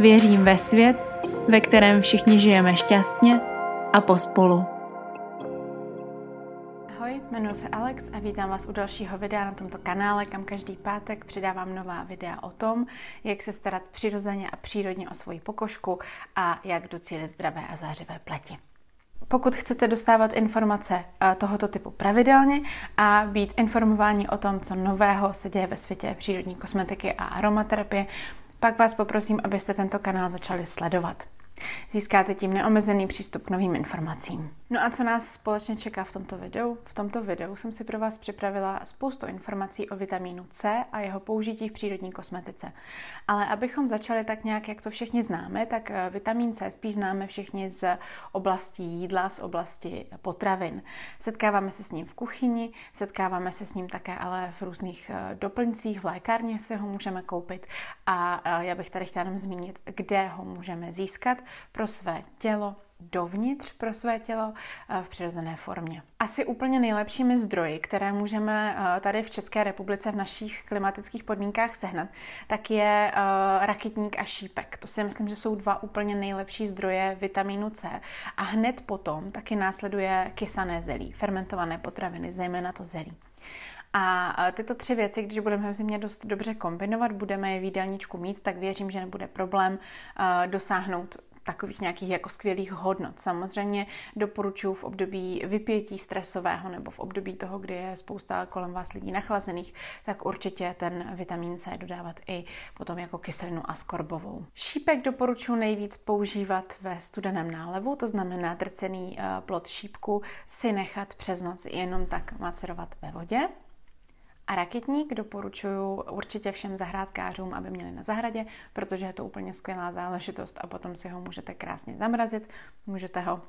Věřím ve svět, ve kterém všichni žijeme šťastně a pospolu. Ahoj, jmenuji se Alex a vítám vás u dalšího videa na tomto kanále, kam každý pátek přidávám nová videa o tom, jak se starat přirozeně a přírodně o svoji pokožku a jak docílit zdravé a zářivé pleti. Pokud chcete dostávat informace eh, tohoto typu pravidelně a být informováni o tom, co nového se děje ve světě přírodní kosmetiky a aromaterapie, pak vás poprosím, abyste tento kanál začali sledovat. Získáte tím neomezený přístup k novým informacím. No a co nás společně čeká v tomto videu? V tomto videu jsem si pro vás připravila spoustu informací o vitamínu C a jeho použití v přírodní kosmetice. Ale abychom začali tak nějak, jak to všichni známe, tak eh, vitamin C spíš známe všichni z oblasti jídla, z oblasti potravin. Setkáváme se s ním v kuchyni, setkáváme se s ním také ale v různých eh, doplňcích, v lékárně si ho můžeme koupit a eh, já bych tady chtěla jenom zmínit, kde ho můžeme získat pro své tělo, dovnitř pro své tělo eh, v přirozené formě. Asi úplně nejlepšími zdroji, které můžeme eh, tady v České republice v našich klimatických podmínkách sehnat, tak je eh, rakitník a šípek. To si myslím, že jsou dva úplně nejlepší zdroje vitamínu C. A hned potom taky následuje kysané zelí, fermentované potraviny, zejména to zelí. A tyto tři věci, když budeme v zimě dost dobře kombinovat, budeme je v jídelníčku mít, tak věřím, že nebude problém dosáhnout takových nějakých jako skvělých hodnot. Samozřejmě doporučuji v období vypětí stresového nebo v období toho, kdy je spousta kolem vás lidí nachlazených, tak určitě ten vitamin C dodávat i potom jako kyselinu askorbovou. Šípek doporučuji nejvíc používat ve studeném nálevu, to znamená drcený eh, plod šípku si nechat přes noc jenom tak macerovat ve vodě. A raketník doporučuji určitě všem zahrádkářům, aby měli na zahradě, protože je to úplně skvělá záležitost a potom si ho můžete krásně zamrazit, můžete ho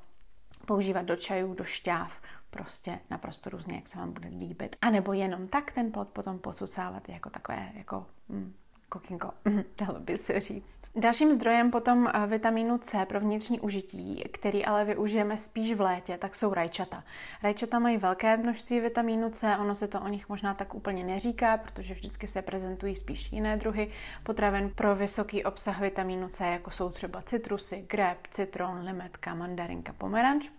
používat do čajů, do šťáv, prostě naprosto různě, jak se vám bude líbit. A nebo jenom tak ten plod potom pocucávat jako takové jako mm, kokinko, dalo by se říct. Dalším zdrojem potom eh, vitamínu C pro vnitřní užití, který ale využijeme spíš v létě, tak jsou rajčata. Rajčata mají velké množství vitamínu C, ono se to o nich možná tak úplně neříká, protože vždycky se prezentují spíš jiné druhy potravin pro vysoký obsah vitamínu C, jako jsou třeba citrusy, grep, citron, limetka, mandarinka, pomeranč.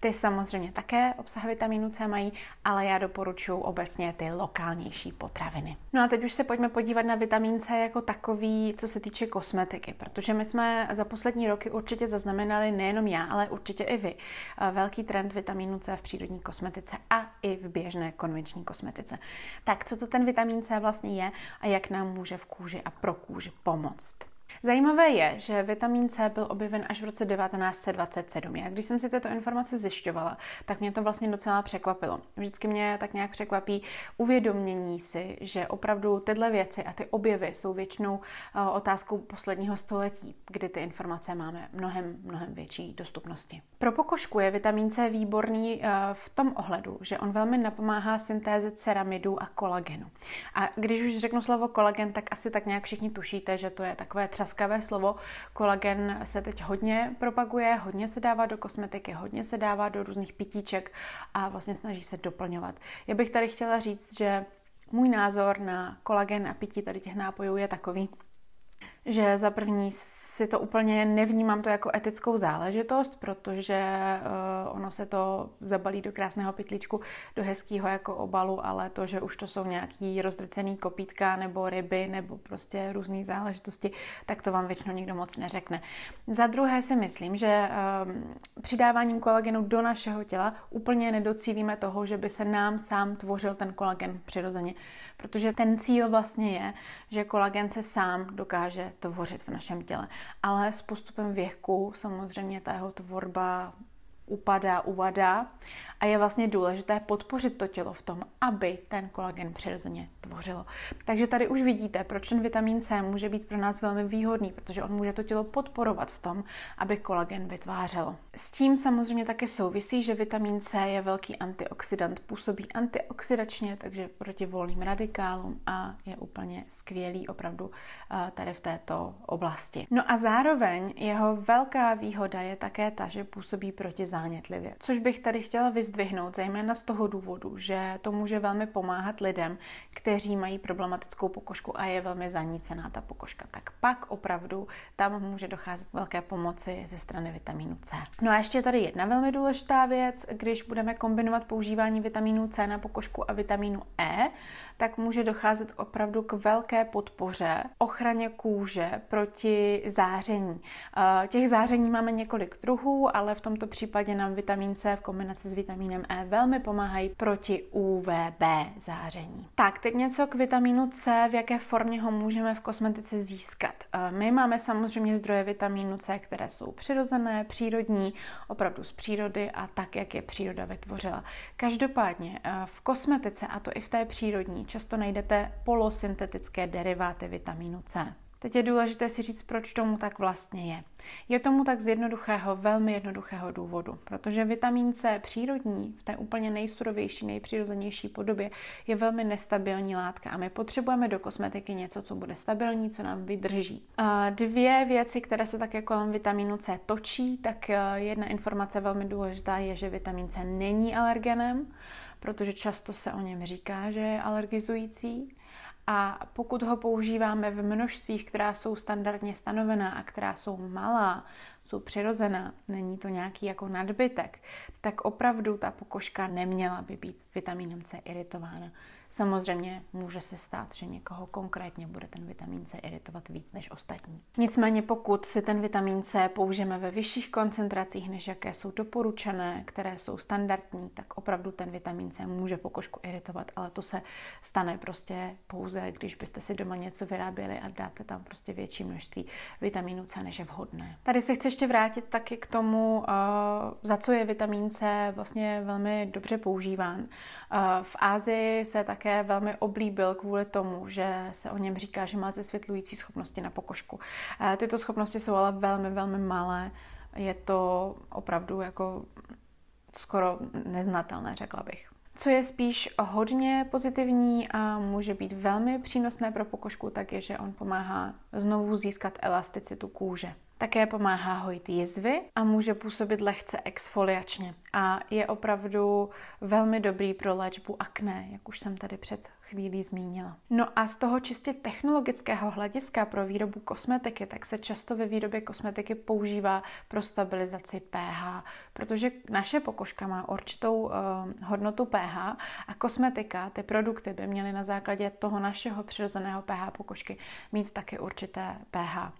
Ty samozřejmě také obsah vitamínu C mají, ale já doporučuji obecně ty lokálnější potraviny. No a teď už se pojďme podívat na vitamin C jako takový, co se týče kosmetiky, protože my jsme za poslední roky určitě zaznamenali nejenom já, ale určitě i vy eh, velký trend vitamínu C v přírodní kosmetice a i v běžné konvenční kosmetice. Tak co to ten vitamin C vlastně je a jak nám může v kůži a pro kůži pomoct? Zajímavé je, že vitamin C byl objeven až v roce 1927. Já když jsem si tyto informace zjišťovala, tak mě to vlastně docela překvapilo. Vždycky mě tak nějak překvapí uvědomění si, že opravdu tyhle věci a ty objevy jsou většinou eh, otázkou posledního století, kdy ty informace máme mnohem, mnohem větší dostupnosti. Pro pokožku je vitamin C výborný eh, v tom ohledu, že on velmi napomáhá syntéze ceramidů a kolagenu. A když už řeknu slovo kolagen, tak asi tak nějak všichni tušíte, že to je takové třaskavé slovo. Kolagen se teď hodně propaguje, hodně se dává do kosmetiky, hodně se dává do různých pitíček a vlastně snaží se doplňovat. Já bych tady chtěla říct, že můj názor na kolagen a pití tady těch nápojů je takový, že za první si to úplně nevnímám to jako etickou záležitost, protože uh, ono se to zabalí do krásného pytlíčku, do hezkého jako obalu, ale to, že už to jsou nějaký rozdrcený kopítka nebo ryby nebo prostě různé záležitosti, tak to vám většinou nikdo moc neřekne. Za druhé si myslím, že um, přidáváním kolagenu do našeho těla úplně nedocílíme toho, že by se nám sám tvořil ten kolagen přirozeně, protože ten cíl vlastně je, že kolagen se sám dokáže tvořit v našem těle. Ale s postupem věku samozřejmě ta jeho tvorba upadá, uvadá a je vlastně důležité podpořit to tělo v tom, aby ten kolagen přirozeně vytvořilo. Takže tady už vidíte, proč ten vitamin C může být pro nás velmi výhodný, protože on může to tělo podporovat v tom, aby kolagen vytvářelo. S tím samozřejmě také souvisí, že vitamin C je velký antioxidant, působí antioxidačně, takže proti volným radikálům a je úplně skvělý opravdu eh, tady v této oblasti. No a zároveň jeho velká výhoda je také ta, že působí proti zánětlivě, což bych tady chtěla vyzdvihnout, zejména z toho důvodu, že to může velmi pomáhat lidem, kteří mají problematickou pokožku a je velmi zanícená ta pokožka. Tak pak opravdu tam může docházet velké pomoci ze strany vitamínu C. No a ještě tady jedna velmi důležitá věc, když budeme kombinovat používání vitamínu C na pokožku a vitamínu E, tak může docházet opravdu k velké podpoře ochraně kůže proti záření. Eh, těch záření máme několik druhů, ale v tomto případě nám vitamin C v kombinaci s vitamínem E velmi pomáhají proti UVB záření. Tak, teď něco k vitamínu C, v jaké formě ho můžeme v kosmetice získat. Eh, my máme samozřejmě zdroje vitamínu C, které jsou přirozené, přírodní, opravdu z přírody a tak, jak je příroda vytvořila. Každopádně eh, v kosmetice, a to i v té přírodní, často najdete polosyntetické deriváty vitamínu C. Teď je důležité si říct, proč tomu tak vlastně je. Je tomu tak z jednoduchého, velmi jednoduchého důvodu, protože vitamin C přírodní v té úplně nejsurovější, nejpřirozenější podobě je velmi nestabilní látka a my potřebujeme do kosmetiky něco, co bude stabilní, co nám vydrží. Dvě věci, které se také kolem vitamínu C točí, tak e, jedna informace velmi důležitá je, že vitamin C není alergenem, protože často se o něm říká, že je alergizující. A pokud ho používáme v množstvích, která jsou standardně stanovená a která jsou malá, jsou přirozená, není to nějaký jako nadbytek, tak opravdu ta pokožka neměla by být vitamínem C iritována. Samozřejmě může se stát, že někoho konkrétně bude ten vitamin C iritovat víc než ostatní. Nicméně pokud si ten vitamin C použijeme ve vyšších koncentracích, než jaké jsou doporučené, které jsou standardní, tak opravdu ten vitamin C může pokožku iritovat, ale to se stane prostě pouze, když byste si doma něco vyráběli a dáte tam prostě větší množství vitamínu C, než je vhodné. Tady se chci ještě vrátit taky k tomu, eh, za co je vitamin C vlastně velmi dobře používán. Eh, v Ázii se tak také velmi oblíbil kvůli tomu, že se o něm říká, že má zesvětlující schopnosti na pokožku. Tyto schopnosti jsou ale velmi, velmi malé. Je to opravdu jako skoro neznatelné, řekla bych. Co je spíš hodně pozitivní a může být velmi přínosné pro pokožku, tak je, že on pomáhá znovu získat elasticitu kůže. Také pomáhá hojit jizvy a může působit lehce exfoliačně. A je opravdu velmi dobrý pro léčbu akné, jak už jsem tady před chvílí zmínila. No a z toho čistě technologického hlediska pro výrobu kosmetiky, tak se často ve výrobě kosmetiky používá pro stabilizaci pH, protože naše pokožka má určitou uh, hodnotu pH a kosmetika, ty produkty by měly na základě toho našeho přirozeného pH pokožky mít taky určité pH.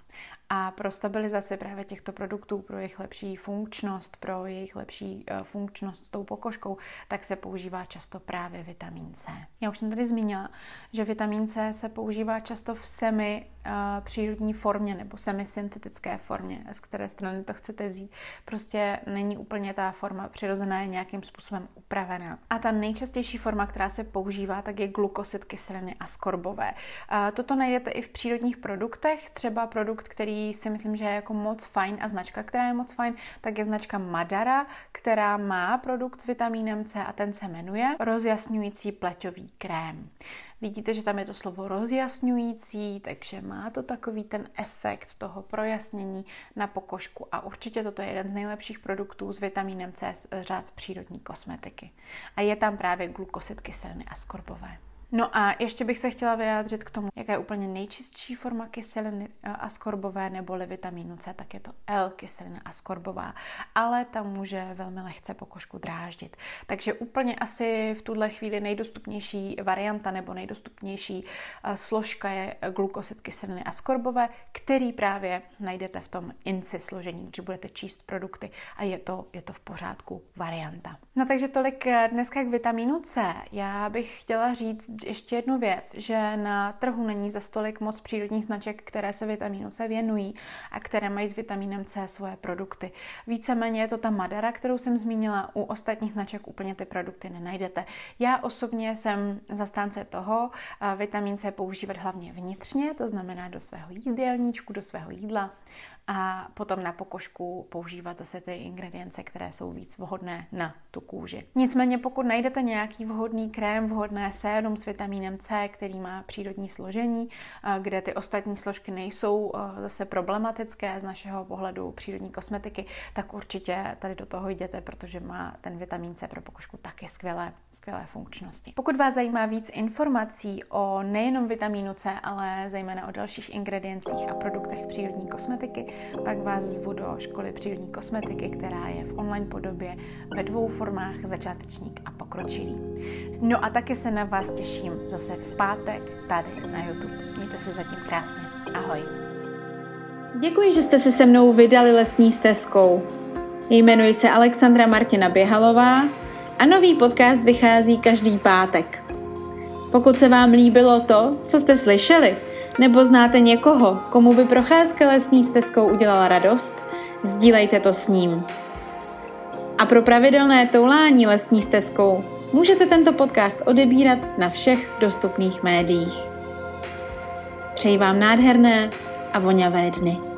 A pro stabilizaci právě těchto produktů, pro jejich lepší funkčnost, pro jejich lepší uh, funkčnost s tou pokožkou, tak se používá často právě vitamin C. Já už jsem tady zmínila, že vitamin C se používá často v semi uh, přírodní formě nebo semisyntetické formě, z které strany to chcete vzít. Prostě není úplně ta forma přirozená, je nějakým způsobem upravená. A ta nejčastější forma, která se používá, tak je glukosid kyseliny skorbové. Uh, toto najdete i v přírodních produktech, třeba produkt, který si myslím, že je jako moc fajn a značka, která je moc fajn, tak je značka Madara, která má produkt s vitamínem C a ten se jmenuje rozjasňující pleťový krém. Vidíte, že tam je to slovo rozjasňující, takže má to takový ten efekt toho projasnění na pokožku a určitě toto je jeden z nejlepších produktů s vitamínem C z řád přírodní kosmetiky. A je tam právě glukosid kyseliny a skorbové. No a ještě bych se chtěla vyjádřit k tomu, jaká je úplně nejčistší forma kyseliny eh, askorbové neboli vitamínu C, tak je to L-kyselina askorbová, ale ta může velmi lehce pokožku dráždit. Takže úplně asi v tuhle chvíli nejdostupnější varianta nebo nejdostupnější eh, složka je glukosid kyseliny askorbové, který právě najdete v tom INCI složení, když budete číst produkty a je to, je to v pořádku varianta. No takže tolik eh, dneska k vitamínu C. Já bych chtěla říct, říct ještě jednu věc, že na trhu není za stolik moc přírodních značek, které se vitamínu C věnují a které mají s vitamínem C svoje produkty. Víceméně je to ta Madara, kterou jsem zmínila, u ostatních značek úplně ty produkty nenajdete. Já osobně jsem zastánce toho vitamin C používat hlavně vnitřně, to znamená do svého jídelníčku, do svého jídla a potom na pokožku používat zase ty ingredience, které jsou víc vhodné na tu kůži. Nicméně pokud najdete nějaký vhodný krém, vhodné sérum s vitamínem C, který má přírodní složení, kde ty ostatní složky nejsou zase problematické z našeho pohledu přírodní kosmetiky, tak určitě tady do toho jděte, protože má ten vitamin C pro pokožku taky skvělé, skvělé funkčnosti. Pokud vás zajímá víc informací o nejenom vitamínu C, ale zejména o dalších ingrediencích a produktech přírodní kosmetiky, pak vás zvu do školy přírodní kosmetiky, která je v online podobě ve dvou formách, začátečník a pokročilý. No a taky se na vás těším zase v pátek tady na YouTube. Mějte se zatím krásně. Ahoj. Děkuji, že jste se se mnou vydali lesní stezkou. Jmenuji se Alexandra Martina Běhalová a nový podcast vychází každý pátek. Pokud se vám líbilo to, co jste slyšeli, nebo znáte někoho, komu by procházka lesní stezkou udělala radost, sdílejte to s ním. A pro pravidelné toulání lesní stezkou můžete tento podcast odebírat na všech dostupných médiích. Přeji vám nádherné a voňavé dny.